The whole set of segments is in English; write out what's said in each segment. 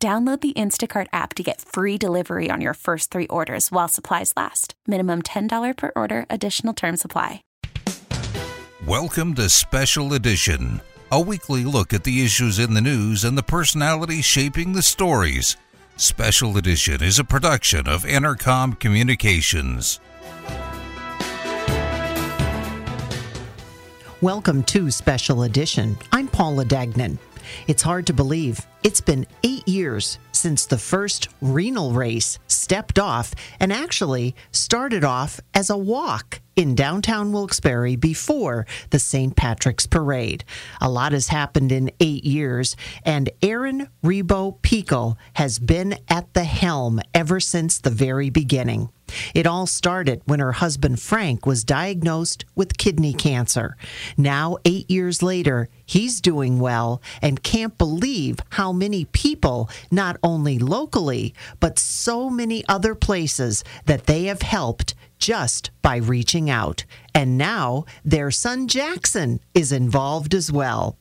Download the Instacart app to get free delivery on your first three orders while supplies last. Minimum $10 per order, additional term supply. Welcome to Special Edition, a weekly look at the issues in the news and the personalities shaping the stories. Special Edition is a production of Intercom Communications. Welcome to Special Edition. I'm Paula Dagnan. It's hard to believe. It's been eight years since the first renal race stepped off and actually started off as a walk in downtown Wilkes-Barre before the St. Patrick's Parade. A lot has happened in eight years, and Erin Rebo Pikul has been at the helm ever since the very beginning. It all started when her husband Frank was diagnosed with kidney cancer. Now, eight years later, he's doing well and can't believe how many people, not only locally, but so many other places, that they have helped just by reaching out. And now their son Jaxon is involved as well.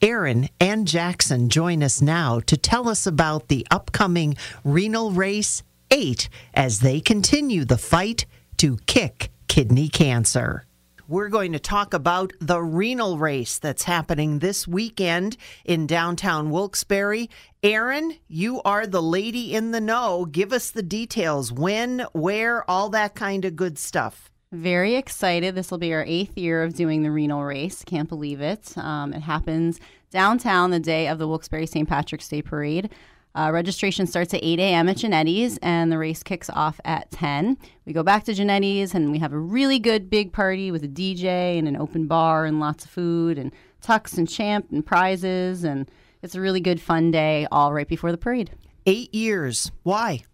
Erin and Jaxon join us now to tell us about the upcoming renal race 8 as they continue the fight to kick kidney cancer. We're going to talk about the renal race that's happening this weekend in downtown Wilkes-Barre. Erin, you are the lady in the know. Give us the details when, where, all that kind of good stuff. Very excited. This will be our eighth year of doing the renal race. Can't believe it. Um, it happens downtown the day of the Wilkes-Barre St. Patrick's Day Parade. Uh, registration starts at 8 a.m. at Genetti's, and the race kicks off at 10. We go back to Genetti's, and we have a really good big party with a DJ and an open bar and lots of food and tucks and champ and prizes, and it's a really good fun day all right before the parade. Eight years. Why?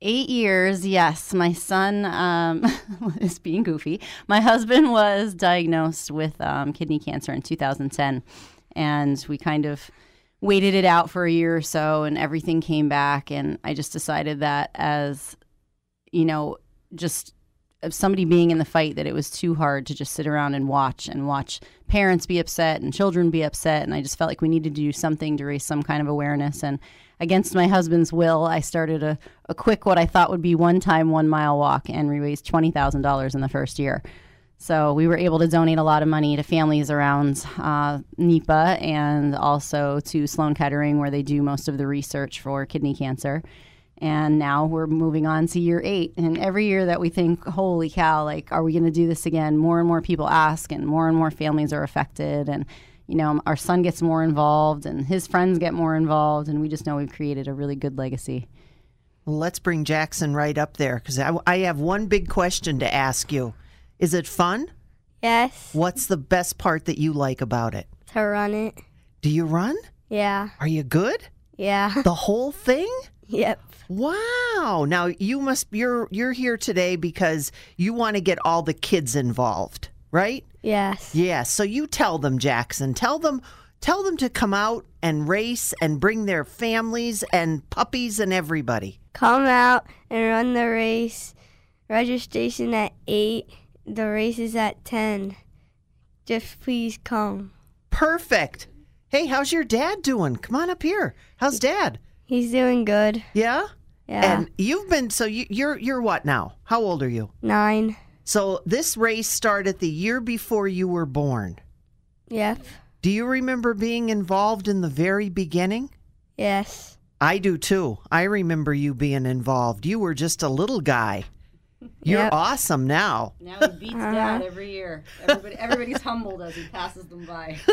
Eight years, yes. My son um, is being goofy. My husband was diagnosed with um, kidney cancer in 2010, and we kind of waited it out for a year or so and everything came back and I just decided that as you know just somebody being in the fight that it was too hard to just sit around and watch and watch parents be upset and children be upset and I just felt like we needed to do something to raise some kind of awareness and against my husband's will I started a, a quick what I thought would be one time one mile walk and we raised $20,000 in the first year. So we were able to donate a lot of money to families around uh, NEPA and also to Sloan Kettering, where they do most of the research for kidney cancer. And now we're moving on to year eight. And every year that we think, holy cow, like, are we going to do this again? More and more people ask, and more and more families are affected. And, you know, our son gets more involved, and his friends get more involved. And we just know we've created a really good legacy. Let's bring Jackson right up there because I, I have one big question to ask you. Is it fun? Yes. What's the best part that you like about it? To run it. Do you run? Yeah. Are you good? Yeah. The whole thing? yep. Wow. Now you must you're you're here today because you want to get all the kids involved, right? Yes. Yeah. So you tell them, Jaxon. Tell them tell them to come out and race and bring their families and puppies and everybody. Come out and run the race. Registration at 8 the race is at 10. Just please come. Perfect. Hey, how's your dad doing? Come on up here. How's dad? He's doing good. Yeah? Yeah. And you've been so you, you're you're what now? How old are you? Nine. So this race started the year before you were born. Yep. Do you remember being involved in the very beginning? Yes. I do too. I remember you being involved. You were just a little guy. You're Yep. awesome now. Now he beats dad every year. Everybody, everybody's humbled as he passes them by.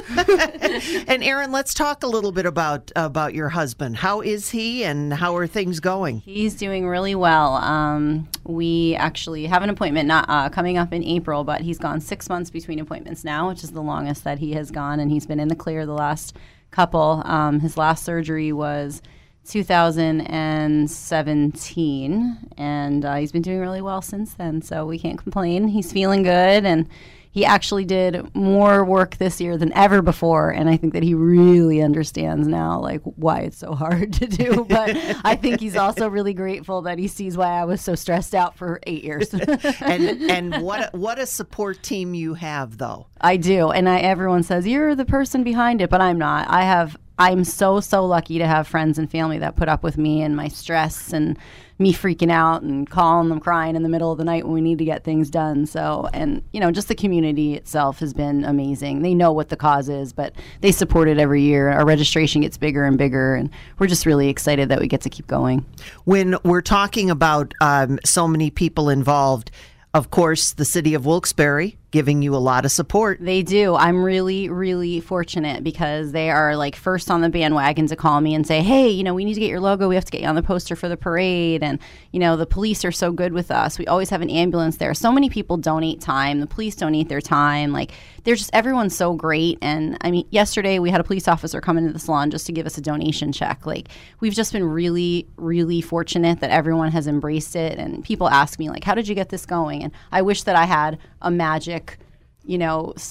And Erin, let's talk a little bit about about your husband. How is he and how are things going? He's doing really well. Um, we actually have an appointment not uh, coming up in April, but he's gone six months between appointments now, which is the longest that he has gone, and he's been in the clear the last couple. Um, his last surgery was 2017, and uh, he's been doing really well since then. So we can't complain. He's feeling good, and he actually did more work this year than ever before. And I think that he really understands now, like why it's so hard to do. But I think he's also really grateful that he sees why I was so stressed out for eight years. and and what a, what a support team you have, though. I do, and I everyone says you're the person behind it, but I'm not. I have I'm so so lucky to have friends and family that put up with me and my stress and me freaking out and calling them crying in the middle of the night when we need to get things done. So, and you know, just the community itself has been amazing. They know what the cause is, but they support it every year. Our registration gets bigger and bigger, and we're just really excited that we get to keep going. When we're talking about um, so many people involved, of course, the city of Wilkes-Barre giving you a lot of support. They do. I'm really, really fortunate because they are like first on the bandwagon to call me and say, hey, you know, we need to get your logo. We have to get you on the poster for the parade. And, you know, the police are so good with us. We always have an ambulance there. So many people donate time. The police donate their time. Like, they're just, everyone's so great. And I mean, yesterday we had a police officer come into the salon just to give us a donation check. Like, we've just been really, really fortunate that everyone has embraced it. And people ask me, like, how did you get this going? And I wish that I had a magic you know s-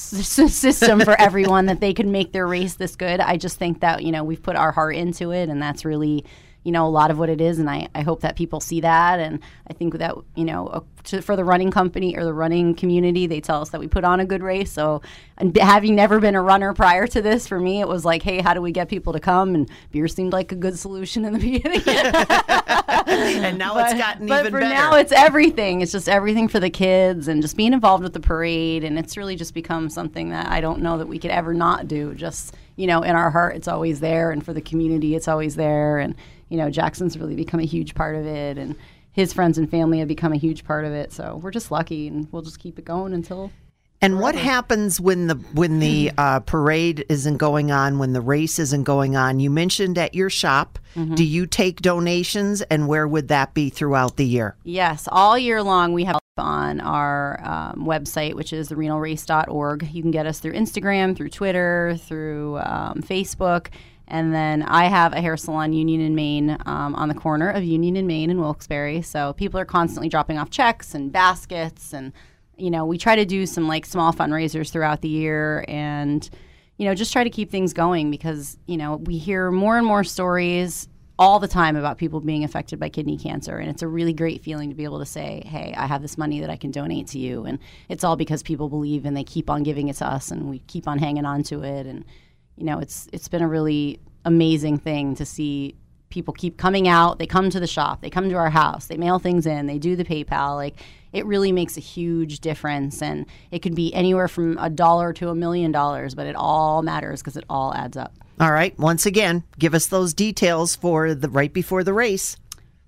system for everyone that they could make their race this good i just think that you know we've put our heart into it and that's really you know a lot of what it is and i, I hope that people see that. And i think that you know uh, to, for the running company or the running community they tell us that we put on a good race. So and having never been a runner prior to this for me it was like hey how do we get people to come? And beer seemed like a good solution in the beginning. And now but, it's gotten but even for better. now it's everything. It's just everything for the kids and just being involved with the parade. And it's really just become something that i don't know that we could ever not do. Just you know in our heart it's always there. And for the community it's always there. And you know Jaxon's really become a huge part of it and his friends and family have become a huge part of it so we're just lucky and we'll just keep it going until And what happens when the when the uh, parade isn't going on, when the race isn't going on? You mentioned at your shop. Mm-hmm. Do you take donations, and where would that be throughout the year? Yes, all year long we have on our um, website, which is therenalrace.org. You can get us through Instagram, through Twitter, through um, Facebook. And then I have a hair salon, Union and Main, um, on the corner of Union and Main in Wilkes-Barre. So people are constantly dropping off checks and baskets. And, you know, we try to do some like small fundraisers throughout the year and, you know, just try to keep things going because, you know, we hear more and more stories all the time about people being affected by kidney cancer. And it's a really great feeling to be able to say, hey, I have this money that I can donate to you. And it's all because people believe and they keep on giving it to us and we keep on hanging on to it. And, you know, it's it's been a really amazing thing to see people keep coming out. They come to the shop, they come to our house, they mail things in, they do the PayPal. Like it really makes a huge difference. And it could be anywhere from a dollar to a million dollars, but it all matters because it all adds up. All right. Once again, give us those details for the right before the race.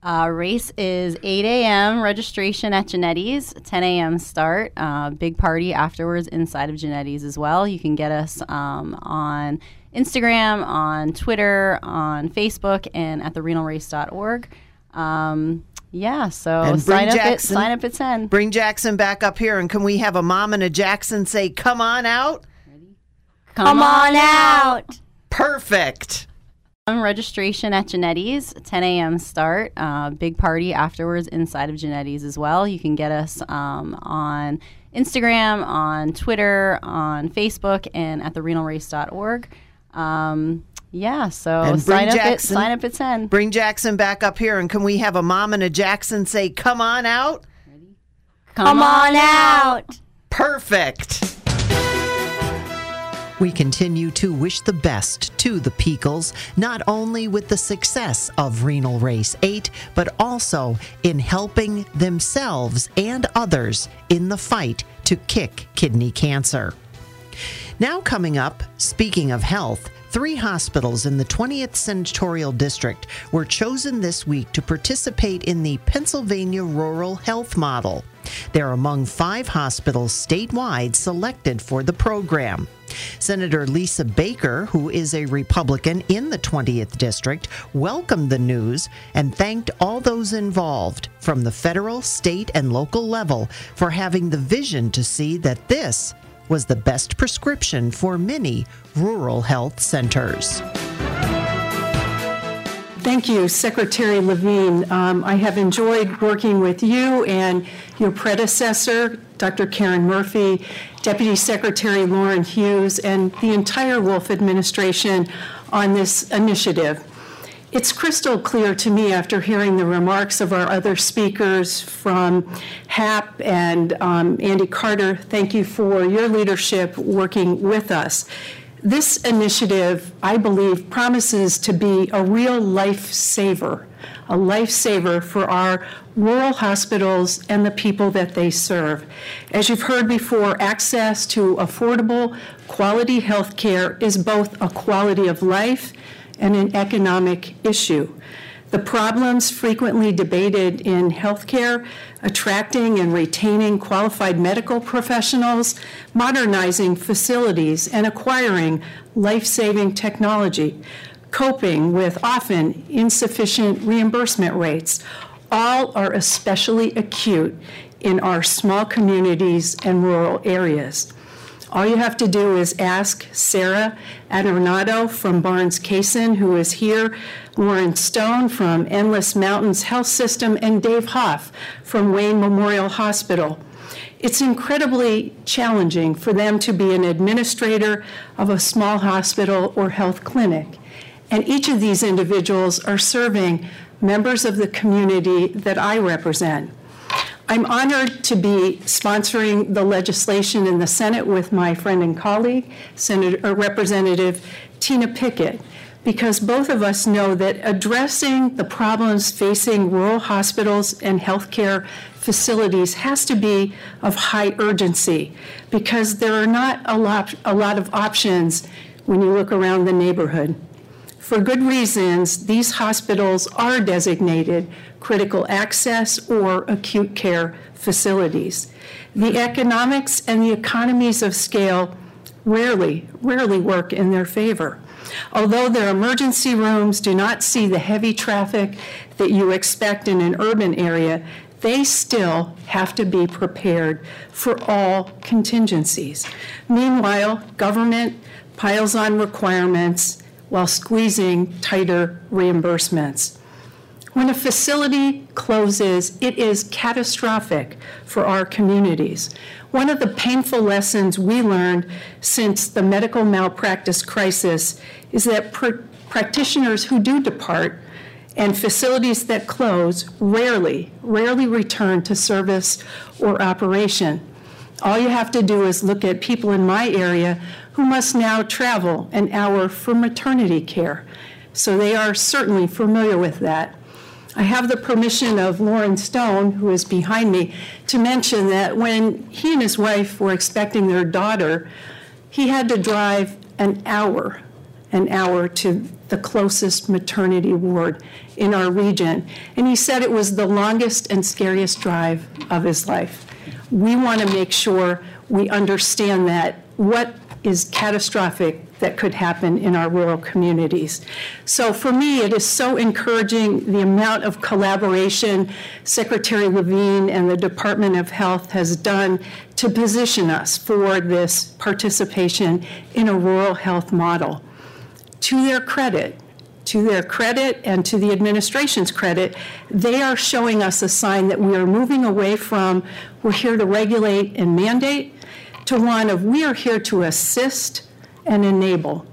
Uh, race is 8 a.m. registration at Genetti's, 10 a.m. start. Uh, big party afterwards inside of Genetti's as well. You can get us um, on Instagram, on Twitter, on Facebook, and at therenalrace.org. Um, yeah, so And sign up, at, sign up at 10. Bring Jaxon back up here, and can we have a mom and a Jaxon say, "Come on out"? Come on out. Perfect. Um, registration at Genetti's, 10 a.m. start. Uh, big party afterwards inside of Genetti's as well. You can get us um, on Instagram, on Twitter, on Facebook, and at therenalrace.org. Um, yeah, so And sign up, at, sign up at 10. Bring Jaxon back up here, and can we have a mom and a Jaxon say, "Come on out"? Come on out. Perfect. We continue to wish the best to the Pikuls, not only with the success of Renal Race 8, but also in helping themselves and others in the fight to kick kidney cancer. Now, coming up, speaking of health, three hospitals in the 20th Senatorial District were chosen this week to participate in the Pennsylvania Rural Health Model. They're among five hospitals statewide selected for the program. Senator Lisa Baker, who is a Republican in the 20th District, welcomed the news and thanked all those involved from the federal, state, and local level for having the vision to see that this was the best prescription for many rural health centers. thank you, Secretary Levine. Um, I have enjoyed working with you and your predecessor, Dr. Karen Murphy, Deputy Secretary Lauren Hughes, and the entire Wolf administration on this initiative. It's crystal clear to me after hearing the remarks of our other speakers from HAP and um, Andy Carter. Thank you for your leadership working with us. This initiative, I believe, promises to be a real lifesaver, a lifesaver for our rural hospitals and the people that they serve. As you've heard before, access to affordable, quality health care is both a quality of life and an economic issue. The problems frequently debated in healthcare, attracting and retaining qualified medical professionals, modernizing facilities, and acquiring life saving technology, coping with often insufficient reimbursement rates, all are especially acute in our small communities and rural areas. All you have to do is ask Sarah Adornato from Barnes-Kasson, who is here, Loren Stone from Endless Mountains Health System, and Dave Hoff from Wayne Memorial Hospital. It's incredibly challenging for them to be an administrator of a small hospital or health clinic. And each of these individuals are serving members of the community that I represent. I'm honored to be sponsoring the legislation in the Senate with my friend and colleague, Senator uh, Representative Tina Pickett, because both of us know that addressing the problems facing rural hospitals and healthcare facilities has to be of high urgency because there are not a lot, a lot of options when you look around the neighborhood. For good reasons, these hospitals are designated critical access or acute care facilities. The economics and the economies of scale rarely, rarely work in their favor. Although their emergency rooms do not see the heavy traffic that you expect in an urban area, they still have to be prepared for all contingencies. Meanwhile, government piles on requirements while squeezing tighter reimbursements. When a facility closes, it is catastrophic for our communities. One of the painful lessons we learned since the medical malpractice crisis is that pr- practitioners who do depart and facilities that close rarely, rarely return to service or operation. All you have to do is look at people in my area who must now travel an hour for maternity care. So they are certainly familiar with that. I have the permission of Loren Stone, who is behind me, to mention that when he and his wife were expecting their daughter, he had to drive an hour, an hour to the closest maternity ward in our region. And he said it was the longest and scariest drive of his life. We want to make sure we understand that what is catastrophic that could happen in our rural communities. So for me, it is so encouraging the amount of collaboration Secretary Levine and the Department of Health has done to position us for this participation in a rural health model. To their credit, to their credit and to the administration's credit, they are showing us a sign that we are moving away from we're here to regulate and mandate to one of we are here to assist and enable.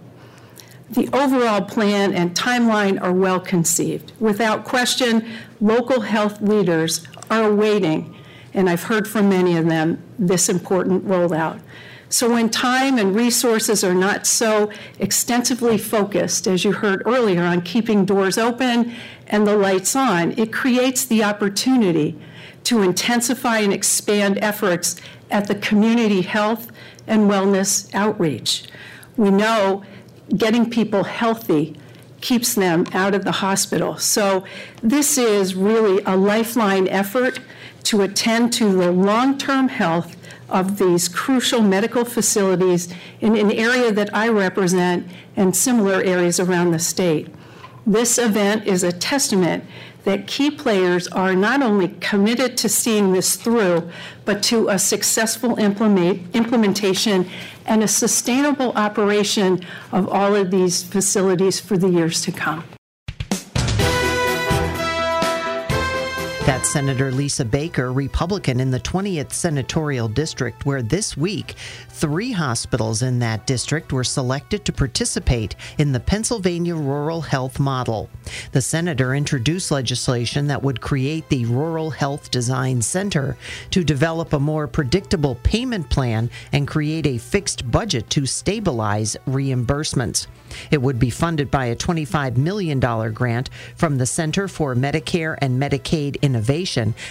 The overall plan and timeline are well conceived. Without question, local health leaders are awaiting, and I've heard from many of them, this important rollout. So, when time and resources are not so extensively focused, as you heard earlier, on keeping doors open and the lights on, it creates the opportunity to intensify and expand efforts at the community health and wellness outreach. We know getting people healthy keeps them out of the hospital. So, this is really a lifeline effort to attend to the long term health of these crucial medical facilities in an area that I represent and similar areas around the state. This event is a testament that key players are not only committed to seeing this through, but to a successful implement, implementation and a sustainable operation of all of these facilities for the years to come. Senator Lisa Baker, Republican in the 20th Senatorial District, where this week three hospitals in that district were selected to participate in the Pennsylvania Rural Health Model. The senator introduced legislation that would create the Rural Health Design Center to develop a more predictable payment plan and create a fixed budget to stabilize reimbursements. It would be funded by a $25 million grant from the Center for Medicare and Medicaid Innovation,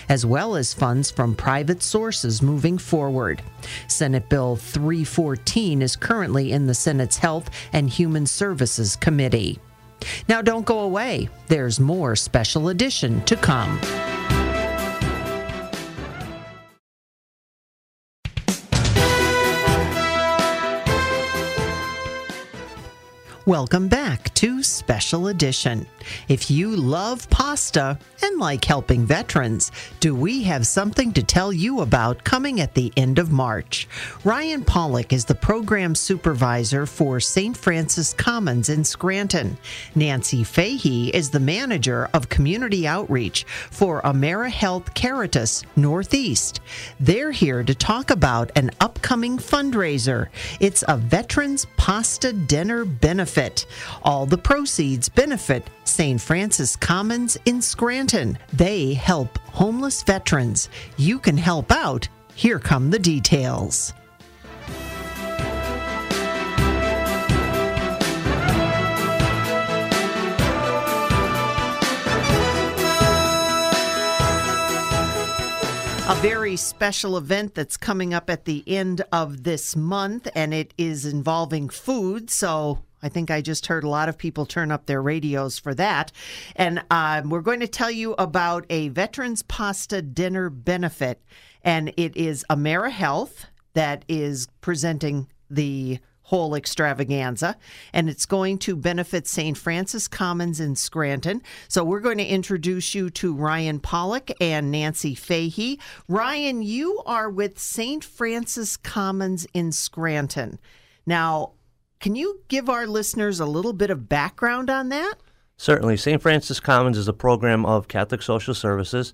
as well as funds from private sources moving forward. Senate Bill 314 is currently in the Senate's Health and Human Services Committee. Now, don't go away. There's more special edition to come. Welcome back to Special Edition. If you love pasta and like helping veterans, do we have something to tell you about coming at the end of March? Ryan Pollock is the program supervisor for St. Francis Commons in Scranton. Nancy Fahey is the manager of community outreach for AmeriHealth Caritas Northeast. They're here to talk about an upcoming fundraiser. It's a Veterans Pasta Dinner Benefit benefit. All the proceeds benefit St. Francis Commons in Scranton. They help homeless veterans. You can help out. Here come the details. a very special event that's coming up at the end of this month, and it is involving food. So I think I just heard a lot of people turn up their radios for that. And um, we're going to tell you about a Veterans Pasta Dinner benefit. And it is AmeriHealth that is presenting the whole extravaganza, and it's going to benefit St. Francis Commons in Scranton. So we're going to introduce you to Ryan Pollock and Nancy Fahey. Ryan, you are with St. Francis Commons in Scranton. Now, can you give our listeners a little bit of background on that? Certainly. St. Francis Commons is a program of Catholic Social Services.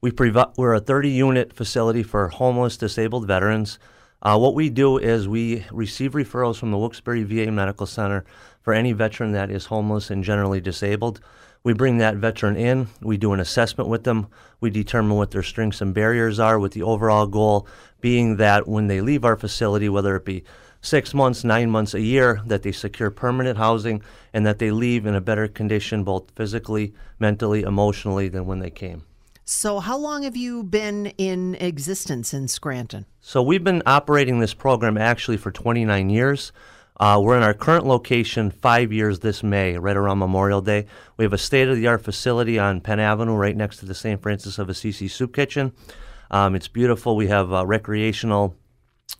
We we're a 30 unit facility for homeless, disabled veterans. Uh, what we do is we receive referrals from the Wilkes-Barre VA Medical Center for any veteran that is homeless and generally disabled. We bring that veteran in, we do an assessment with them, we determine what their strengths and barriers are, with the overall goal being that when they leave our facility, whether it be six months, nine months, a year, that they secure permanent housing and that they leave in a better condition, both physically, mentally, emotionally, than when they came. So, how long have you been in existence in Scranton? So, we've been operating this program actually for 29 years. Uh, we're in our current location five years this May, right around Memorial Day. We have a state of the art facility on Penn Avenue, right next to the St. Francis of Assisi Soup Kitchen. Um, it's beautiful. We have uh, recreational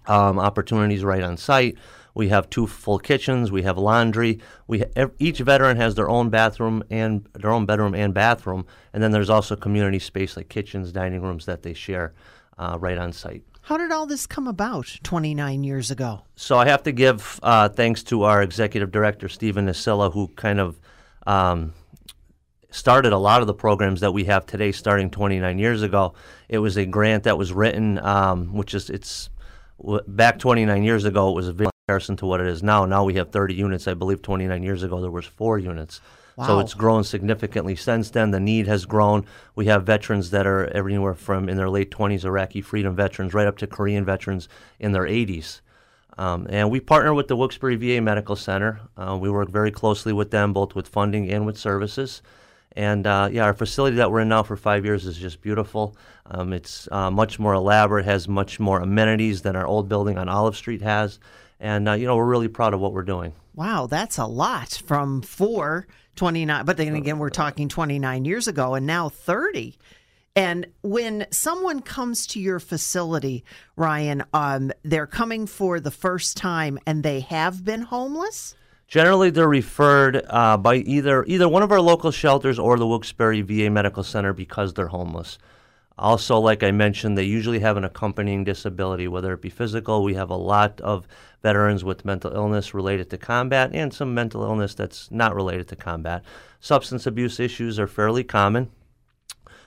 um, opportunities right on site. We have two full kitchens. We have laundry. We each veteran has their own bathroom and their own bedroom and bathroom, and then there's also community space like kitchens, dining rooms that they share uh, right on site. How did all this come about 29 years ago? So I have to give uh, thanks to our executive director Stephen Nasilla, who kind of um, started a lot of the programs that we have today, starting 29 years ago. It was a grant that was written, um, which is it's back 29 years ago, it was a big comparison to what it is now. Now we have 30 units. I believe 29 years ago there was four units. Wow. So it's grown significantly since then. The need has grown. We have veterans that are everywhere from in their late 20s, Iraqi freedom veterans, right up to Korean veterans in their 80s. Um, and we partner with the Wilkes-Barre VA Medical Center. Uh, we work very closely with them, both with funding and with services. And uh, yeah, our facility that we're in now for five years is just beautiful. Um, it's uh, much more elaborate, has much more amenities than our old building on Olive Street has. And, uh, you know, we're really proud of what we're doing. Wow, that's a lot from four, 29, but then again, we're talking 29 years ago and now 30. And when someone comes to your facility, Ryan, um, they're coming for the first time and they have been homeless? Generally, they're referred uh, by either either one of our local shelters or the Wilkes-Barre VA Medical Center because they're homeless. Also, like I mentioned, they usually have an accompanying disability, whether it be physical. We have a lot of veterans with mental illness related to combat and some mental illness that's not related to combat. Substance abuse issues are fairly common.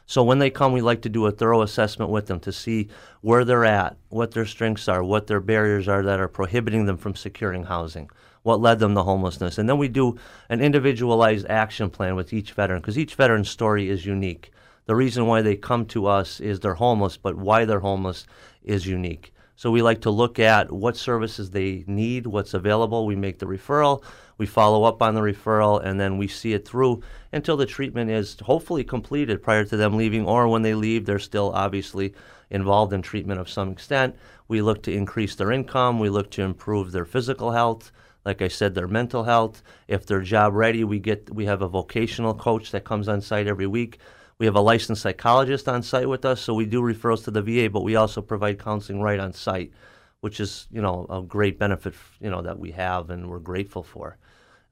So when they come, we like to do a thorough assessment with them to see where they're at, what their strengths are, what their barriers are that are prohibiting them from securing housing, what led them to homelessness. And then we do an individualized action plan with each veteran because each veteran's story is unique. The reason why they come to us is they're homeless, but why they're homeless is unique. So we like to look at what services they need, what's available. We make the referral, we follow up on the referral, and then we see it through until the treatment is hopefully completed prior to them leaving, or when they leave, they're still obviously involved in treatment of some extent. We look to increase their income, we look to improve their physical health. Like I said, their mental health. If they're job ready, we get we have a vocational coach that comes on site every week we have a licensed psychologist on site with us, so we do referrals to the VA, but we also provide counseling right on site, which is you know a great benefit you know that we have and we're grateful for.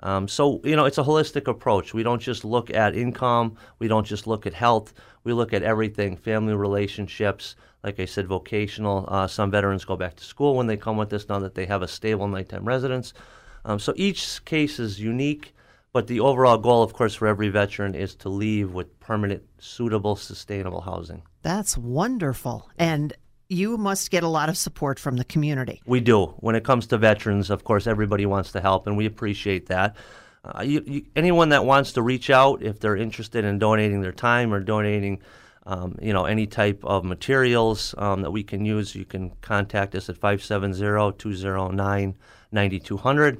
Um, so you know it's a holistic approach. We don't just look at income, we don't just look at health. We look at everything: family relationships. Like I said, vocational. Uh, some veterans go back to school when they come with us now that they have a stable nighttime residence. Um, so each case is unique. But the overall goal, of course, for every veteran is to leave with permanent, suitable, sustainable housing. That's wonderful. And you must get a lot of support from the community. We do. When it comes to veterans, of course, everybody wants to help, and we appreciate that. Uh, you, you, anyone that wants to reach out, if they're interested in donating their time or donating, um, you know, any type of materials um, that we can use, you can contact us at 570-209-9200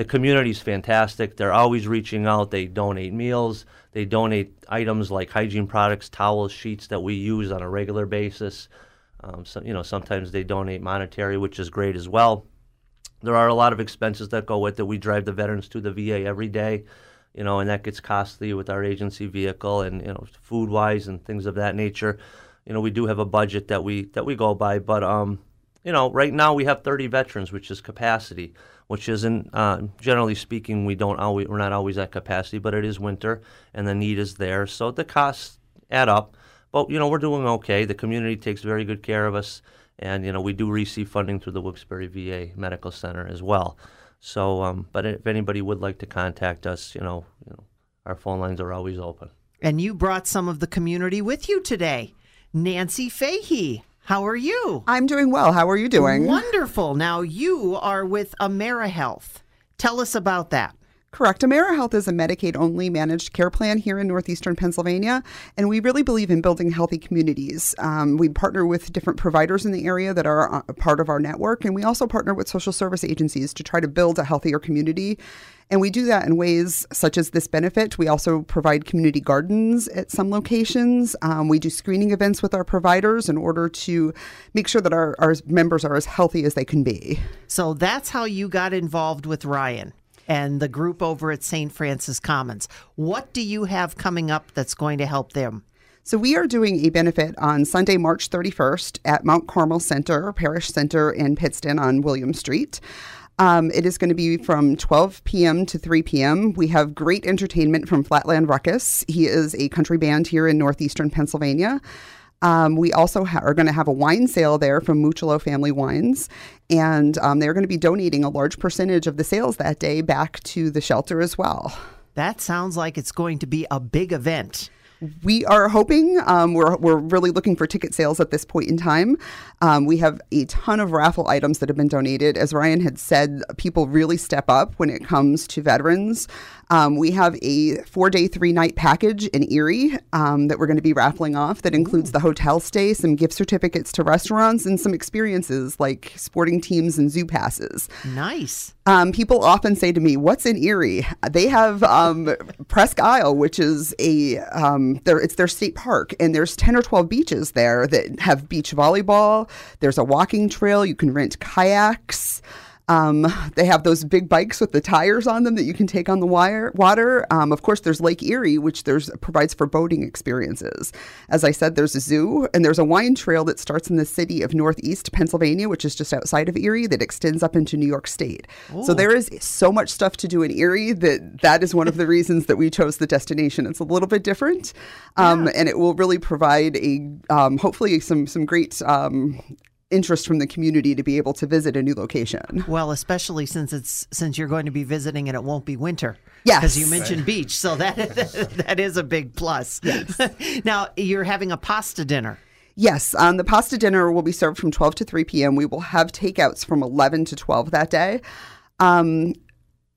the community is fantastic. They're always reaching out. They donate meals. They donate items like hygiene products, towels, sheets that we use on a regular basis. Um, so, you know, sometimes they donate monetary, which is great as well. There are a lot of expenses that go with it. We drive the veterans to the VA every day, you know, and that gets costly with our agency vehicle and you know, food wise and things of that nature. You know, we do have a budget that we that we go by, but um, you know, right now we have 30 veterans, which is capacity which isn't uh, generally speaking we don't always we're not always at capacity, but it is winter and the need is there, so the costs add up. But you know we're doing okay. The community takes very good care of us, and you know we do receive funding through the Wilkes-Barre VA Medical Center as well. So, um, but if anybody would like to contact us, you know, you know, our phone lines are always open. And you brought some of the community with you today, Nancy Fahey. How are you? I'm doing well. How are you doing? Wonderful. Now you are with AmeriHealth. Tell us about that. Correct. AmeriHealth is a Medicaid only managed care plan here in northeastern Pennsylvania, and we really believe in building healthy communities. Um, we partner with different providers in the area that are a part of our network, and we also partner with social service agencies to try to build a healthier community. And we do that in ways such as this benefit. We also provide community gardens at some locations. Um, we do screening events with our providers in order to make sure that our, our members are as healthy as they can be. So that's how you got involved with Ryan and the group over at St. Francis Commons. What do you have coming up that's going to help them? So, we are doing a benefit on Sunday, March 31st at Mount Carmel Center, Parish Center in Pittston on William Street. Um, it is going to be from 12 p.m. to 3 p.m. We have great entertainment from Flatland Ruckus. He is a country band here in northeastern Pennsylvania. Um, we also ha- are going to have a wine sale there from Mucciolo Family Wines, and um, they're going to be donating a large percentage of the sales that day back to the shelter as well. That sounds like it's going to be a big event. We are hoping, um, we're, we're really looking for ticket sales at this point in time. Um, we have a ton of raffle items that have been donated. As Ryan had said, people really step up when it comes to veterans. Um, we have a four day, three night package in Erie um, that we're going to be raffling off that includes Ooh. the hotel stay, some gift certificates to restaurants, and some experiences like sporting teams and zoo passes. Nice. Um, people often say to me, "What's in Erie?" They have um, Presque Isle, which is a um, their, it's their state park, and there's ten or twelve beaches there that have beach volleyball. There's a walking trail. You can rent kayaks. Um, they have those big bikes with the tires on them that you can take on the wire, water. Um, of course, there's Lake Erie, which there's provides for boating experiences. As I said, there's a zoo and there's a wine trail that starts in the city of Northeast Pennsylvania, which is just outside of Erie, that extends up into New York State. Ooh. So there is so much stuff to do in Erie that that is one of the reasons that we chose the destination. It's a little bit different, um, yeah. and it will really provide a um, hopefully some some great um, interest from the community to be able to visit a new location. Well, especially since it's since you're going to be visiting and it won't be winter. Yes. because you mentioned beach, so that that is a big plus. Yes. now you're having a pasta dinner. Yes, um, the pasta dinner will be served from 12 to 3 p.m. We will have takeouts from 11 to 12 that day. Um,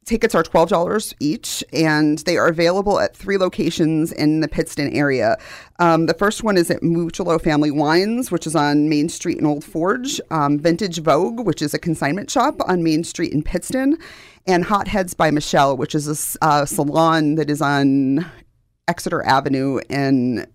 tickets are $12 each, and they are available at three locations in the Pittston area. Um, the first one is at Mutualo Family Wines, which is on Main Street in Old Forge, um, Vintage Vogue, which is a consignment shop on Main Street in Pittston, and Hot Heads by Michelle, which is a uh, salon that is on Exeter Avenue in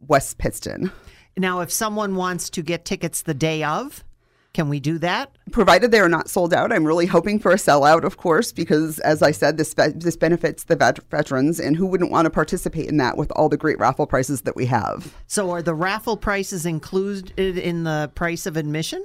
West Pittston. Now, if someone wants to get tickets the day of, can we do that? provided they are not sold out. I'm really hoping for a sellout, of course, because as I said, this be- this benefits the vet- veterans, and who wouldn't want to participate in that with all the great raffle prices that we have? So, are the raffle prices included in the price of admission?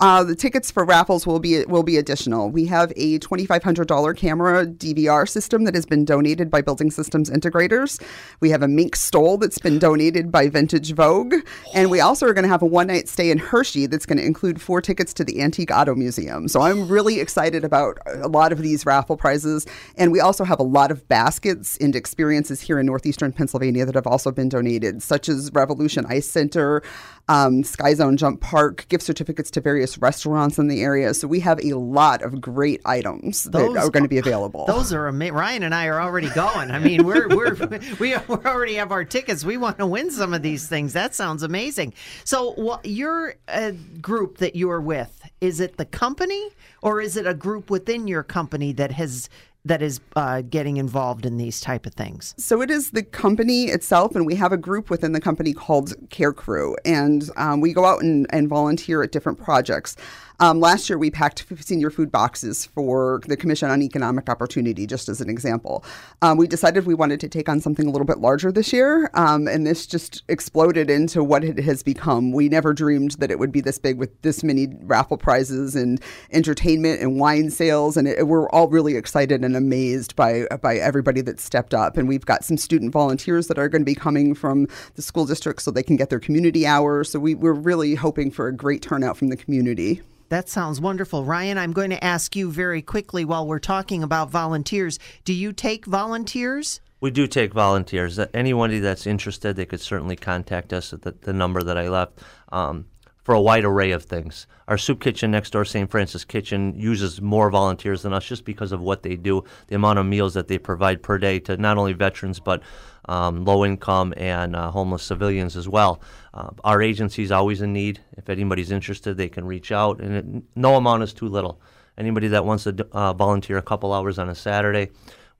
Uh, the tickets for raffles will be will be additional. We have a twenty five hundred dollar camera DVR system that has been donated by Building Systems Integrators. We have a mink stole that's been donated by Vintage Vogue, and we also are going to have a one night stay in Hershey that's going to include four tickets to the Antique Auto Museum. So I'm really excited about a lot of these raffle prizes, and we also have a lot of baskets and experiences here in northeastern Pennsylvania that have also been donated, such as Revolution Ice Center, um, Sky Zone Jump Park, gift certificates to various restaurants in the area. So we have a lot of great items Those that are going to be available. Those are amazing. Ryan and I are already going. I mean, we're we're we we already have our tickets. We want to win some of these things. That sounds amazing. So, what your uh, group that you're with is it the company or is it a group within your company that has that is uh, getting involved in these type of things? So it is the company itself, and we have a group within the company called Care Crew, and um, we go out and, and volunteer at different projects. Um, last year, we packed senior food boxes for the Commission on Economic Opportunity, just as an example. Um, we decided we wanted to take on something a little bit larger this year, um, and this just exploded into what it has become. We never dreamed that it would be this big with this many raffle prizes and entertainment and wine sales, and it, we're all really excited and amazed by by everybody that stepped up. And we've got some student volunteers that are going to be coming from the school district so they can get their community hours. So we, we're really hoping for a great turnout from the community. That sounds wonderful. Ryan, I'm going to ask you very quickly while we're talking about volunteers. Do you take volunteers? We do take volunteers. Anybody that's interested, they could certainly contact us at the, the number that I left um, for a wide array of things. Our soup kitchen next door, St. Francis Kitchen, uses more volunteers than us just because of what they do, the amount of meals that they provide per day to not only veterans but um, low income and uh, homeless civilians as well. Uh, our agency is always in need. If anybody's interested, they can reach out, and it, no amount is too little. Anybody that wants to uh, volunteer a couple hours on a Saturday,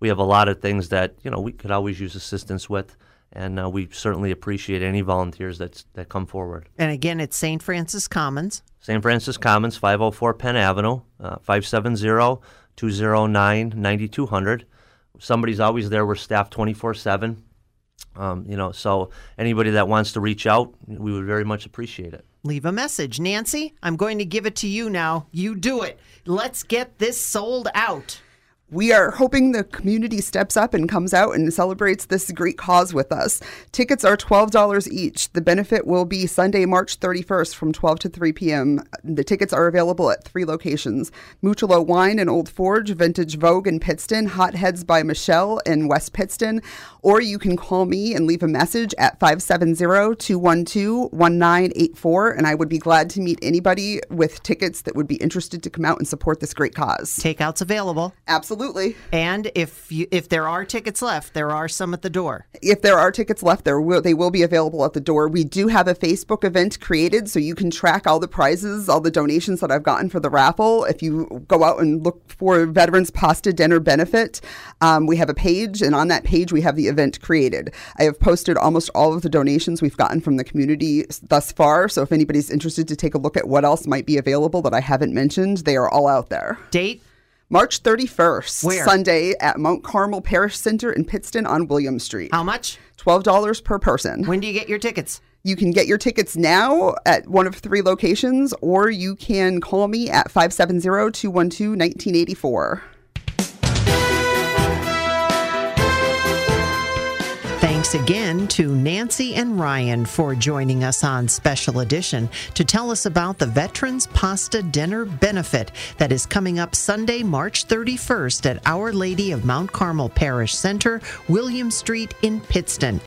we have a lot of things that you know we could always use assistance with, and uh, we certainly appreciate any volunteers that that come forward. And again, it's St. Francis Commons. St. Francis Commons, 504 Penn Avenue, uh, 570-209-9200. Somebody's always there. We're staffed 24/7. Um, you know, so anybody that wants to reach out, we would very much appreciate it. Leave a message. Nancy, I'm going to give it to you now. You do it. Let's get this sold out. We are hoping the community steps up and comes out and celebrates this great cause with us. Tickets are $12 each. The benefit will be Sunday, March 31st from 12 to 3 p.m. The tickets are available at three locations Mutualo Wine and Old Forge, Vintage Vogue in Pittston, Hot Heads by Michelle in West Pittston, or you can call me and leave a message at 570 212 1984. And I would be glad to meet anybody with tickets that would be interested to come out and support this great cause. Takeouts available. Absolutely. And if you, if there are tickets left, there are some at the door. If there are tickets left, there will they will be available at the door. We do have a Facebook event created, so you can track all the prizes, all the donations that I've gotten for the raffle. If you go out and look for Veterans Pasta Dinner Benefit, um, we have a page, and on that page we have the event created. I have posted almost all of the donations we've gotten from the community thus far. So if anybody's interested to take a look at what else might be available that I haven't mentioned, they are all out there. Date? March 31st, Where? Sunday at Mount Carmel Parish Center in Pittston on William Street. How much? $12 per person. When do you get your tickets? You can get your tickets now at one of three locations, or you can call me at 570 212 1984. Thanks again to Nancy and Ryan for joining us on Special Edition to tell us about the Veterans Pasta Dinner Benefit that is coming up Sunday, March 31st at Our Lady of Mount Carmel Parish Center, William Street in Pittston.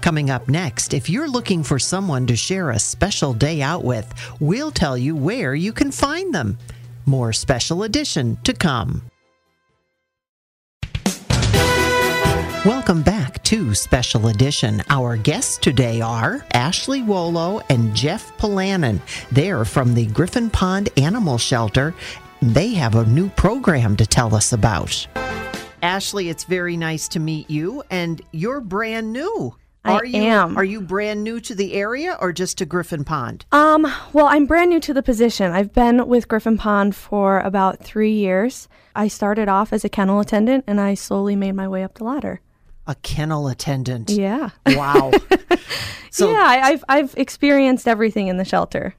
Coming up next, if you're looking for someone to share a special day out with, we'll tell you where you can find them. More special edition to come. Welcome back to Special Edition. Our guests today are Ashley Wolo and Jeff Polanin. They're from the Griffin Pond Animal Shelter. They have a new program to tell us about. Ashley, it's very nice to meet you, and you're brand new. I are you, am. Are you brand new to the area or just to Griffin Pond? Um, well, I'm brand new to the position. I've been with Griffin Pond for about three years. I started off as a kennel attendant and I slowly made my way up the ladder. A kennel attendant. Yeah. Wow. So- yeah, I, I've I've experienced everything in the shelter.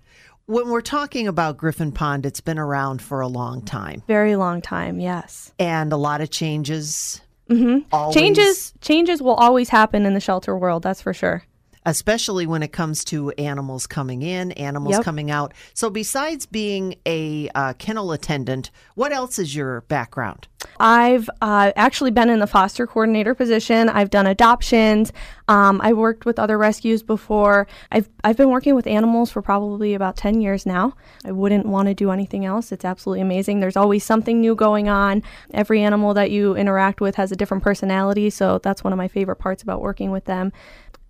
When we're talking about Griffin Pond, it's been around for a long time Very long time, yes. and a lot of changes. Mm-hmm. Changes changes will always happen in the shelter world, that's for sure. Especially when it comes to animals coming in, animals Yep. coming out. So, besides being a uh, kennel attendant, what else is your background? I've uh, actually been in the foster coordinator position. I've done adoptions. Um, I worked with other rescues before. I've I've been working with animals for probably about ten years now. I wouldn't want to do anything else. It's absolutely amazing. There's always something new going on. Every animal that you interact with has a different personality, so that's one of my favorite parts about working with them.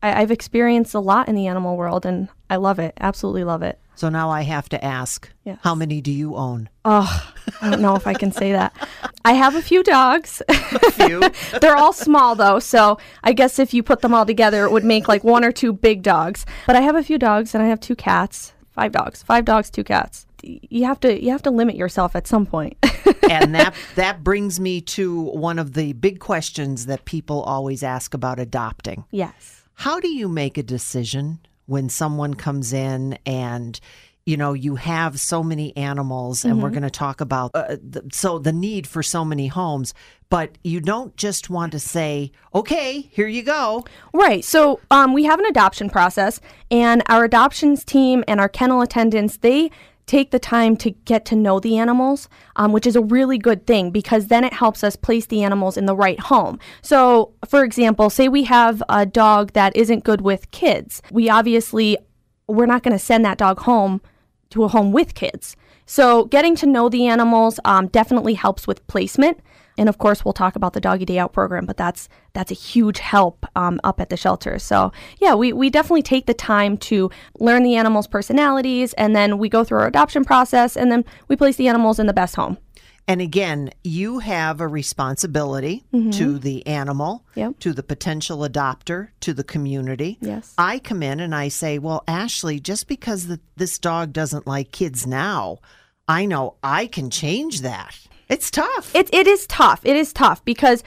I, I've experienced a lot in the animal world, and I love it. Absolutely love it. So, now I have to ask Yes. how many do you own? Oh, I don't know if I can say that. I have a few dogs. A few. They're all small though, so I guess if you put them all together, it would make like one or two big dogs. But I have a few dogs and I have two cats. Five dogs. Five dogs, two cats. You have to you have to limit yourself at some point. and that that brings me to one of the big questions that people always ask about adopting. yes. How do you make a decision when someone comes in and you know you have so many animals and we're going to talk about uh, the, so the need for so many homes but you don't just want to say okay here you go Right. So um, we have an adoption process, and our adoptions team and our kennel attendants they take the time to get to know the animals, um, which is a really good thing because then it helps us place the animals in the right home. So, for example, say we have a dog that isn't good with kids. We obviously we're not going to send that dog home to a home with kids. So, getting to know the animals um, definitely helps with placement. And of course, we'll talk about the doggy day out program, but that's that's a huge help um, up at the shelter. So yeah, we, we definitely take the time to learn the animals' personalities, and then we go through our adoption process, and then we place the animals in the best home. and again you have a responsibility to the animal Yep. to the potential adopter to the community Yes. I come in and I say, Well, Ashley, just because the, this dog doesn't like kids now, I know I can change that. It's tough. It, it is tough. It is tough because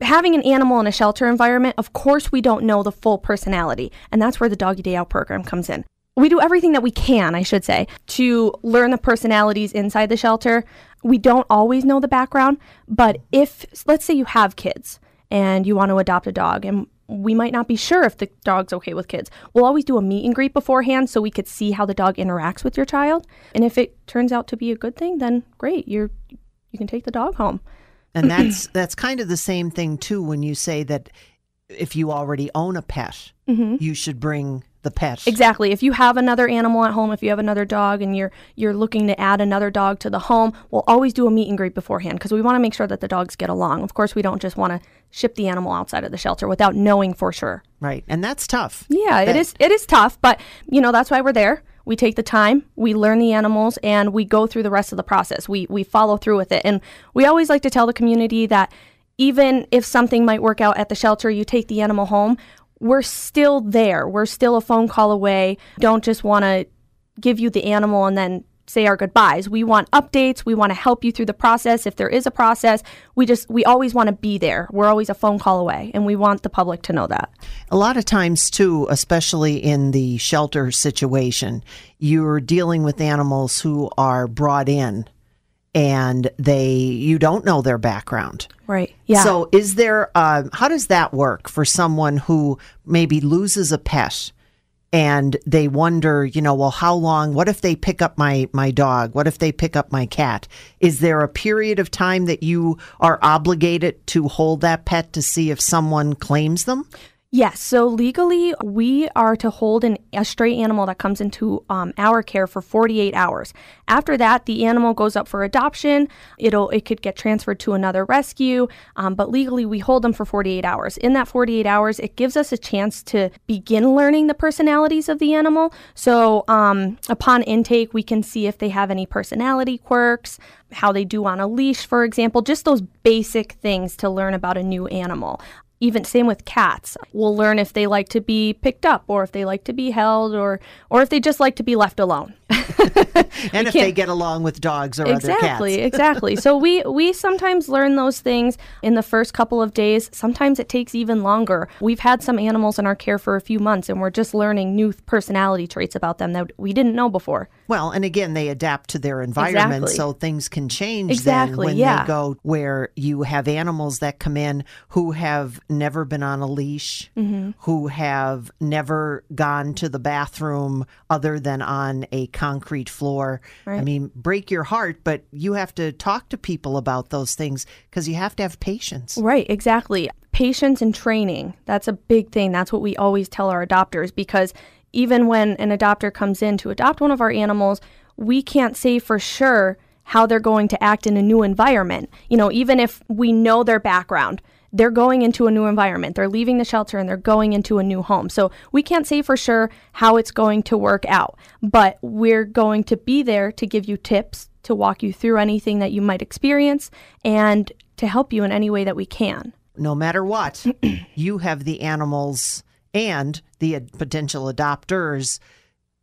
having an animal in a shelter environment, of course, we don't know the full personality. And that's where the Doggy Day Out program comes in. We do everything that we can, I should say, to learn the personalities inside the shelter. We don't always know the background, but if, let's say, you have kids and you want to adopt a dog, and we might not be sure if the dog's okay with kids. We'll always do a meet and greet beforehand so we could see how the dog interacts with your child. And if it turns out to be a good thing, then great, you're you can take the dog home. and that's that's kind of the same thing too when you say that if you already own a pet, mm-hmm. you should bring the pet. Exactly. If you have another animal at home, if you have another dog and you're you're looking to add another dog to the home, we'll always do a meet and greet beforehand because we want to make sure that the dogs get along. Of course, we don't just want to ship the animal outside of the shelter without knowing for sure. Right. And that's tough. Yeah, it That- is it is tough, but you know, that's why we're there. We take the time, we learn the animals and we go through the rest of the process. We we follow through with it. And we always like to tell the community that even if something might work out at the shelter, you take the animal home, we're still there. We're still a phone call away. Don't just want to give you the animal and then say our goodbyes. We want updates. We want to help you through the process. If there is a process, we just, we always want to be there. We're always a phone call away, and we want the public to know that. A lot of times, too, especially in the shelter situation, you're dealing with animals who are brought in and they you don't know their background. Right. Yeah. So is there uh, how does that work for someone who maybe loses a pet and they wonder, you know, well how long what if they pick up my my dog? What if they pick up my cat? Is there a period of time that you are obligated to hold that pet to see if someone claims them? Yes. So legally, we are to hold an, a stray animal that comes into um, our care for 48 hours. After that, the animal goes up for adoption. It'll it could get transferred to another rescue, um, but legally, we hold them for 48 hours. In that 48 hours, it gives us a chance to begin learning the personalities of the animal. So um, upon intake, we can see if they have any personality quirks, how they do on a leash, for example, just those basic things to learn about a new animal even same with cats. We'll learn if they like to be picked up or if they like to be held or or if they just like to be left alone and if they get along with dogs or exactly other cats exactly so we we sometimes learn those things in the first couple of days sometimes it takes even longer we've had some animals in our care for a few months and we're just learning new personality traits about them that we didn't know before well and again they adapt to their environment Exactly. so things can change Exactly, then when yeah. they go where you have animals that come in who have never been on a leash Mm-hmm. who have never gone to the bathroom other than on a concrete floor i mean break your heart but you have to talk to people about those things because you have to have patience Right, exactly. Patience and training. That's a big thing. That's what we always tell our adopters because even when an adopter comes in to adopt one of our animals, we can't say for sure how they're going to act in a new environment. You know, even if we know their background, they're going into a new environment. They're leaving the shelter and they're going into a new home. So we can't say for sure how it's going to work out, but we're going to be there to give you tips, to walk you through anything that you might experience, and to help you in any way that we can. no matter what, you have the animals and the potential adopters'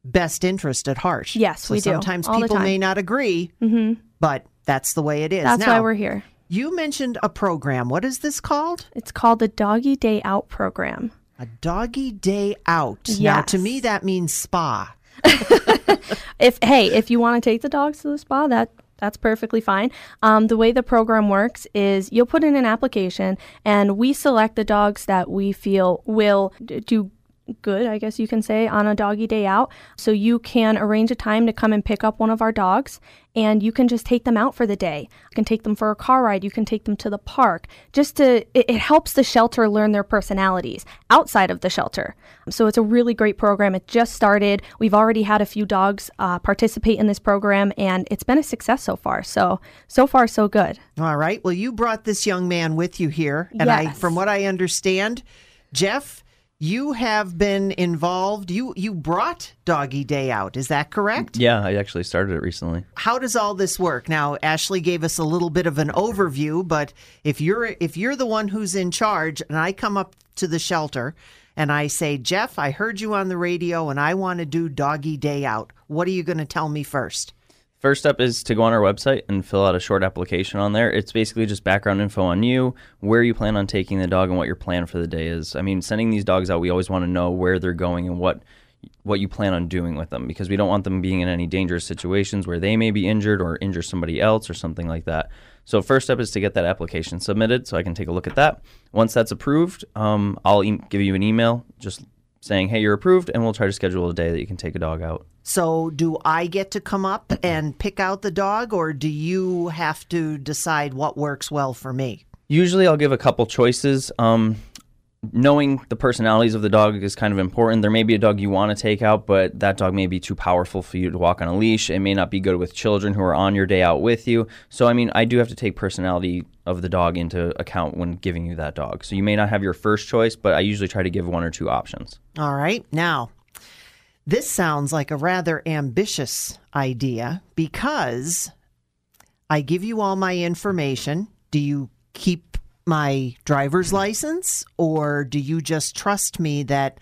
best interest at heart. Yes, so we do, Sometimes people may not agree, mm-hmm. but that's the way it is. That's now, why we're here. You mentioned a program. What is this called? It's called the Doggy Day Out program. A doggy day out. Now, to me, that means spa. If hey, if you want to take the dogs to the spa, that that's perfectly fine. Um, the way the program works is you'll put in an application, and we select the dogs that we feel will d- do good, I guess you can say, on a doggy day out. So you can arrange a time to come and pick up one of our dogs, and you can just take them out for the day. You can take them for a car ride. You can take them to the park. Just to, it, it helps the shelter learn their personalities outside of the shelter. So it's a really great program. It just started. We've already had a few dogs uh, participate in this program, and it's been a success so far. So so far so good. All right. Well, you brought this young man with you here. And I, from what I understand, Jeff, you have been involved. You you brought Doggy Day out. Is that correct? Yeah, I actually started it recently. how does all this work now ashley gave us a little bit of an overview but if you're if you're the one who's in charge and i come up to the shelter and i say jeff i heard you on the radio and i want to do doggy day out what are you going to tell me first First step is to go on our website and fill out a short application on there. It's basically just background info on you, where you plan on taking the dog, and what your plan for the day is. I mean, sending these dogs out, we always want to know where they're going and what what you plan on doing with them because we don't want them being in any dangerous situations where they may be injured or injure somebody else or something like that. So first step is to get that application submitted so I can take a look at that. Once that's approved, um, I'll e- give you an email just saying, "Hey, you're approved," and we'll try to schedule a day that you can take a dog out. So do i get to come up and pick out the dog or do you have to decide what works well for me Usually, I'll give a couple choices. Um, knowing the personalities of the dog is kind of important. There may be a dog you want to take out, but that dog may be too powerful for you to walk on a leash. It may not be good with children who are on your day out with you. So, I mean, I do have to take personality of the dog into account when giving you that dog. So, you may not have your first choice, but I usually try to give one or two options. All right. Now, this sounds like a rather ambitious idea because I give you all my information. Do you keep my driver's license or do you just trust me that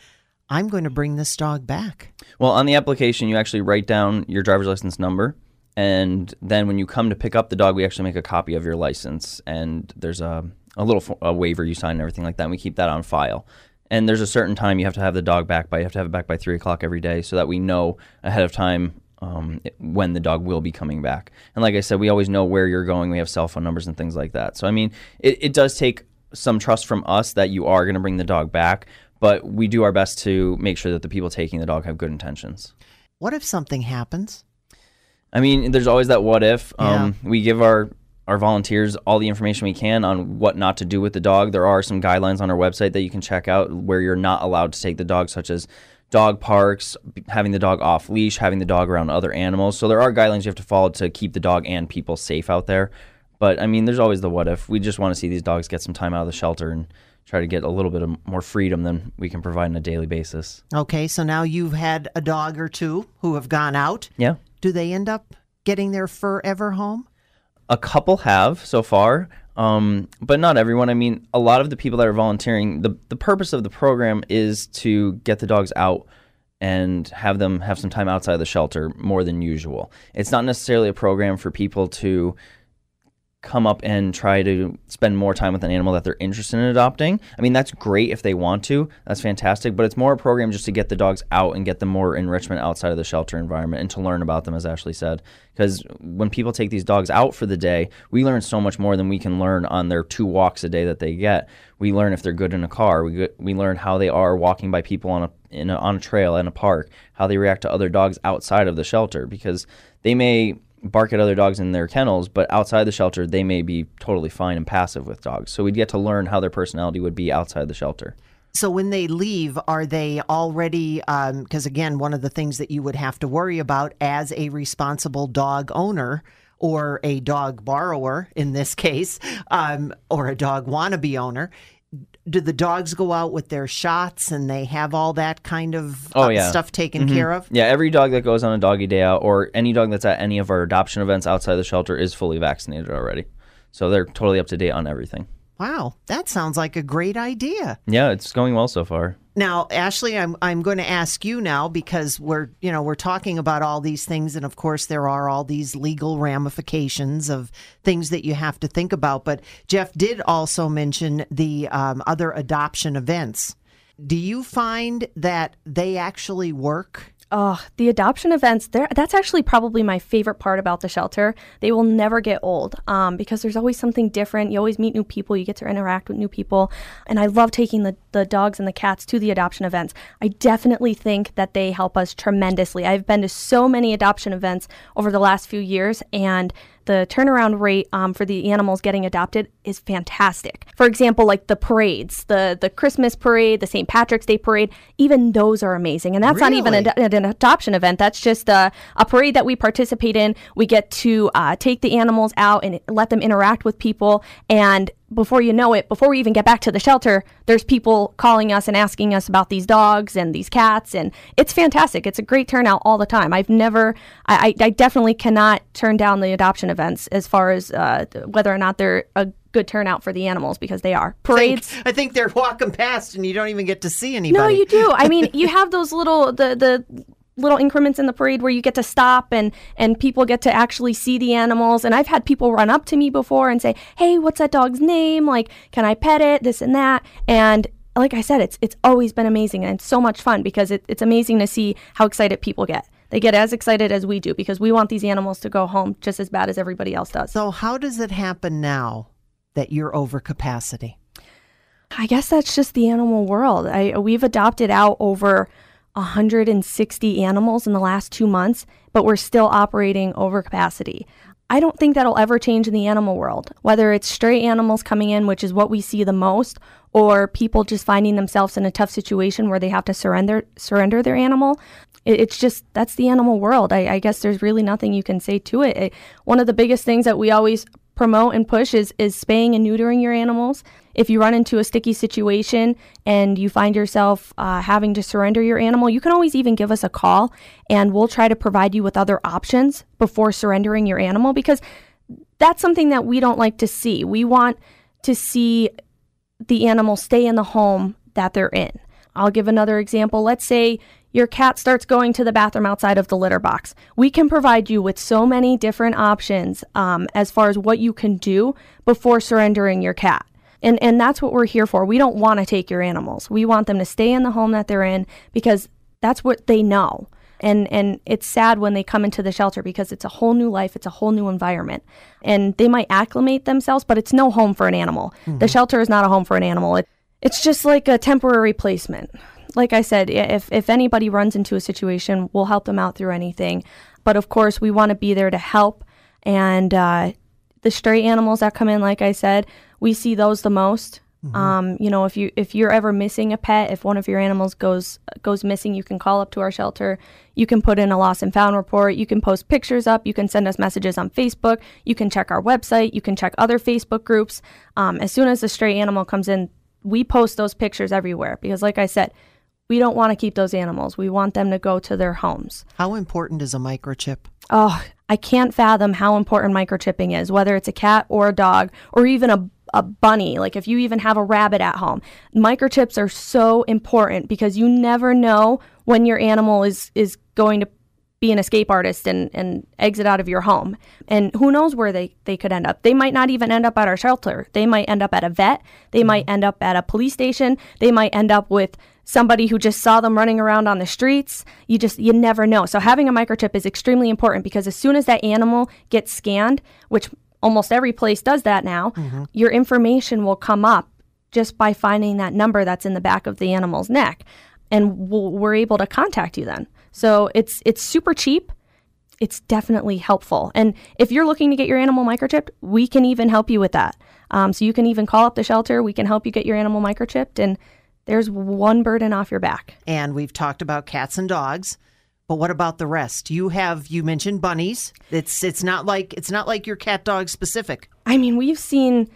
I'm going to bring this dog back? Well, on the application, you actually write down your driver's license number. And then when you come to pick up the dog, we actually make a copy of your license. And there's a, a little a waiver you sign and everything like that. And we keep that on file. And there's a certain time you have to have the dog back by. You have to have it back by three o'clock every day so that we know ahead of time um, it- when the dog will be coming back. And like I said, we always know where you're going. We have cell phone numbers and things like that. So I mean, it, it does take some trust from us that you are going to bring the dog back, but we do our best to make sure that the people taking the dog have good intentions. What if something happens? I mean, there's always that what if. Um, We give our our volunteers all the information we can on what not to do with the dog. There are some guidelines on our website that you can check out where you're not allowed to take the dog, such as dog parks, having the dog off leash, having the dog around other animals. So there are guidelines you have to follow to keep the dog and people safe out there. But I mean, there's always the what if. We just want to see these dogs get some time out of the shelter and try to get a little bit of more freedom than we can provide on a daily basis. Okay, so now you've had a dog or two who have gone out. Yeah. Do they end up getting their fur ever home? A couple have so far, um, but not everyone. I mean, a lot of the people that are volunteering, the, the purpose of the program is to get the dogs out and have them have some time outside the shelter more than usual. It's not necessarily a program for people to come up and try to spend more time with an animal that they're interested in adopting. I mean, that's great if they want to. That's fantastic, but it's more a program just to get the dogs out and get them more enrichment outside of the shelter environment and to learn about them as Ashley said. Because when people take these dogs out for the day, we learn so much more than we can learn on their two walks a day that they get. We learn if they're good in a car. We we learn how they are walking by people on a a, on a trail in a park, how they react to other dogs outside of the shelter because they may bark at other dogs in their kennels, but outside the shelter, they may be totally fine and passive with dogs. So we'd get to learn how their personality would be outside the shelter. So when they leave, are they already? Because again, one of the things that you would have to worry about as a responsible dog owner or a dog borrower in this case, um, or a dog wannabe owner. Do the dogs go out with their shots and they have all that kind of Oh uh, yeah, stuff taken Mhm. care of? Yeah, every dog that goes on a doggy day out, or any dog that's at any of our adoption events outside the shelter, is fully vaccinated already. So they're totally up to date on everything. Wow, that sounds like a great idea. Yeah, it's going well so far. Now, Ashley, I'm I'm going to ask you now because we're you know we're talking about all these things, and of course there are all these legal ramifications of things that you have to think about. But Jeff did also mention the um, other adoption events. Do you find that they actually work? Oh, the adoption events, there that's actually probably my favorite part about the shelter. They will never get old um, because there's always something different. You always meet new people, you get to interact with new people. And I love taking the, the dogs and the cats to the adoption events. I definitely think that they help us tremendously. I've been to so many adoption events over the last few years, and the turnaround rate um, for the animals getting adopted is fantastic. For example, like the parades, the the Christmas parade, the St. Patrick's Day parade, even those are amazing. And that's not even Really? an adoption event. That's just a, a parade that we participate in. We get to uh, take the animals out and let them interact with people. And before you know it, before we even get back to the shelter, there's people calling us and asking us about these dogs and these cats. And it's fantastic. It's a great turnout all the time. I've never, I, I I definitely cannot turn down the adoption events as far as uh, whether or not they're a good turnout for the animals because they are. Parades. I think they're walking past and you don't even get to see anybody. No, you do. I mean, you have those little the the little increments in the parade where you get to stop and and people get to actually see the animals and I've had people run up to me before and say, "Hey, what's that dog's name? Like, can I pet it? This and that." And like I said, it's it's always been amazing and it's so much fun because it, it's amazing to see how excited people get. They get as excited as we do because we want these animals to go home just as bad as everybody else does. So how does it happen now that you're over capacity? I guess that's just the animal world. I, we've adopted out over 160 animals in the last two months, but we're still operating over capacity. I don't think that'll ever change in the animal world, whether it's stray animals coming in, which is what we see the most, or people just finding themselves in a tough situation where they have to surrender surrender their animal. It, it's just that's the animal world. I, I guess there's really nothing you can say to it. it. One of the biggest things that we always promote and push is is spaying and neutering your animals. If you run into a sticky situation and you find yourself uh, having to surrender your animal, you can always even give us a call, and we'll try to provide you with other options before surrendering your animal because that's something that we don't like to see. We want to see the animal stay in the home that they're in. I'll give another example. Let's say your cat starts going to the bathroom outside of the litter box. We can provide you with so many different options um, as far as what you can do before surrendering your cat. And, and that's what we're here for. We don't want to take your animals. We want them to stay in the home that they're in because that's what they know. And and it's sad when they come into the shelter because it's a whole new life, it's a whole new environment. And they might acclimate themselves, but it's no home for an animal. The shelter is not a home for an animal. It, it's just like a temporary placement. Like I said, if if anybody runs into a situation, we'll help them out through anything. But of course, we want to be there to help. And uh, the stray animals that come in, like I said, we see those the most. Um, you know, if you if you're ever missing a pet, if one of your animals goes goes missing, you can call up to our shelter. You can put in a lost and found report. You can post pictures up. You can send us messages on Facebook. You can check our website. You can check other Facebook groups. Um, as soon as a stray animal comes in, we post those pictures everywhere because, like I said, we don't want to keep those animals. We want them to go to their homes. How important is a microchip? Oh, I can't fathom how important microchipping is, whether it's a cat or a dog or even a, a bunny. Like if you even have a rabbit at home, microchips are so important because you never know when your animal is, is going to be an escape artist and, and exit out of your home. And who knows where they, they could end up. They might not even end up at our shelter. They might end up at a vet. They might end up at a police station. They might end up with somebody who just saw them running around on the streets. You just, you never know. So having a microchip is extremely important because as soon as that animal gets scanned, which almost every place does that now, your information will come up just by finding that number that's in the back of the animal's neck. And we'll, we're able to contact you then. So it's it's super cheap. It's definitely helpful. And if you're looking to get your animal microchipped, we can even help you with that. Um, so you can even call up the shelter. We can help you get your animal microchipped, and there's one burden off your back. And we've talked about cats and dogs. But what about the rest? You have you mentioned bunnies. It's it's not like it's not like your cat dog specific. I mean, we've seen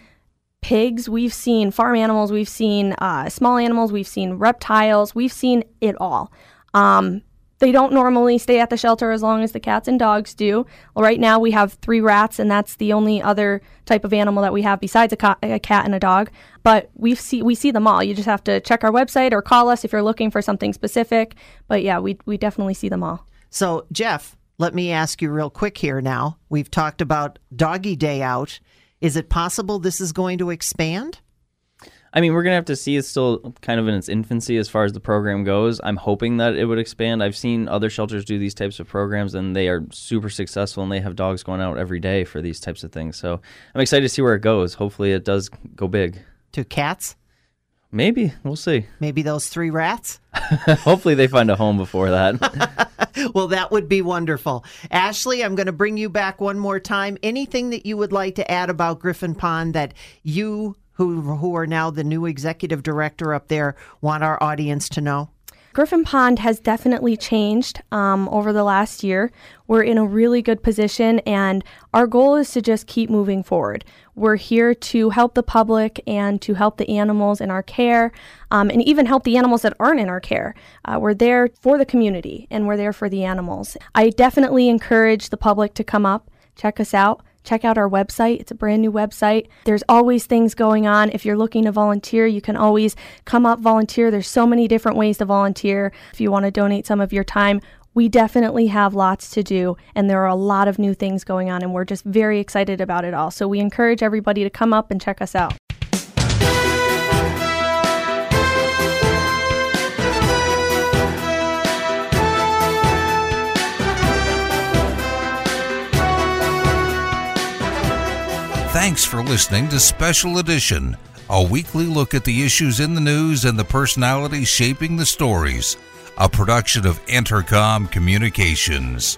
pigs, we've seen farm animals, we've seen uh, small animals, we've seen reptiles, we've seen it all. Um, they don't normally stay at the shelter as long as the cats and dogs do. Well, right now we have three rats, and that's the only other type of animal that we have besides a, ca- a cat and a dog. But we see we see them all. You just have to check our website or call us if you're looking for something specific. But yeah, we we definitely see them all. So, Jeff, let me ask you real quick here now. We've talked about doggy day out. Is it possible this is going to expand? I mean, we're gonna have to see. It's still kind of in its infancy as far as the program goes. I'm hoping that it would expand. I've seen other shelters do these types of programs, and they are super successful, and they have dogs going out every day for these types of things. So I'm excited to see where it goes. Hopefully, it does go big. To cats? Maybe we'll see. Maybe those three rats? Hopefully, they find a home before that. well, that would be wonderful. Ashley, I'm going to bring you back one more time. Anything that you would like to add about Griffin Pond that you, who who are now the new executive director up there, want our audience to know? Griffin Pond has definitely changed um, over the last year. We're in a really good position, and our goal is to just keep moving forward. We're here to help the public and to help the animals in our care, um, and even help the animals that aren't in our care. Uh, we're there for the community, and we're there for the animals. I definitely encourage the public to come up, check us out check out our website. It's a brand new website. There's always things going on. If you're looking to volunteer, you can always come up volunteer. There's so many different ways to volunteer. If you want to donate some of your time, we definitely have lots to do and there are a lot of new things going on and we're just very excited about it all. So we encourage everybody to come up and check us out. Thanks for listening to Special Edition, a weekly look at the issues in the news and the personalities shaping the stories. A production of Entercom Communications.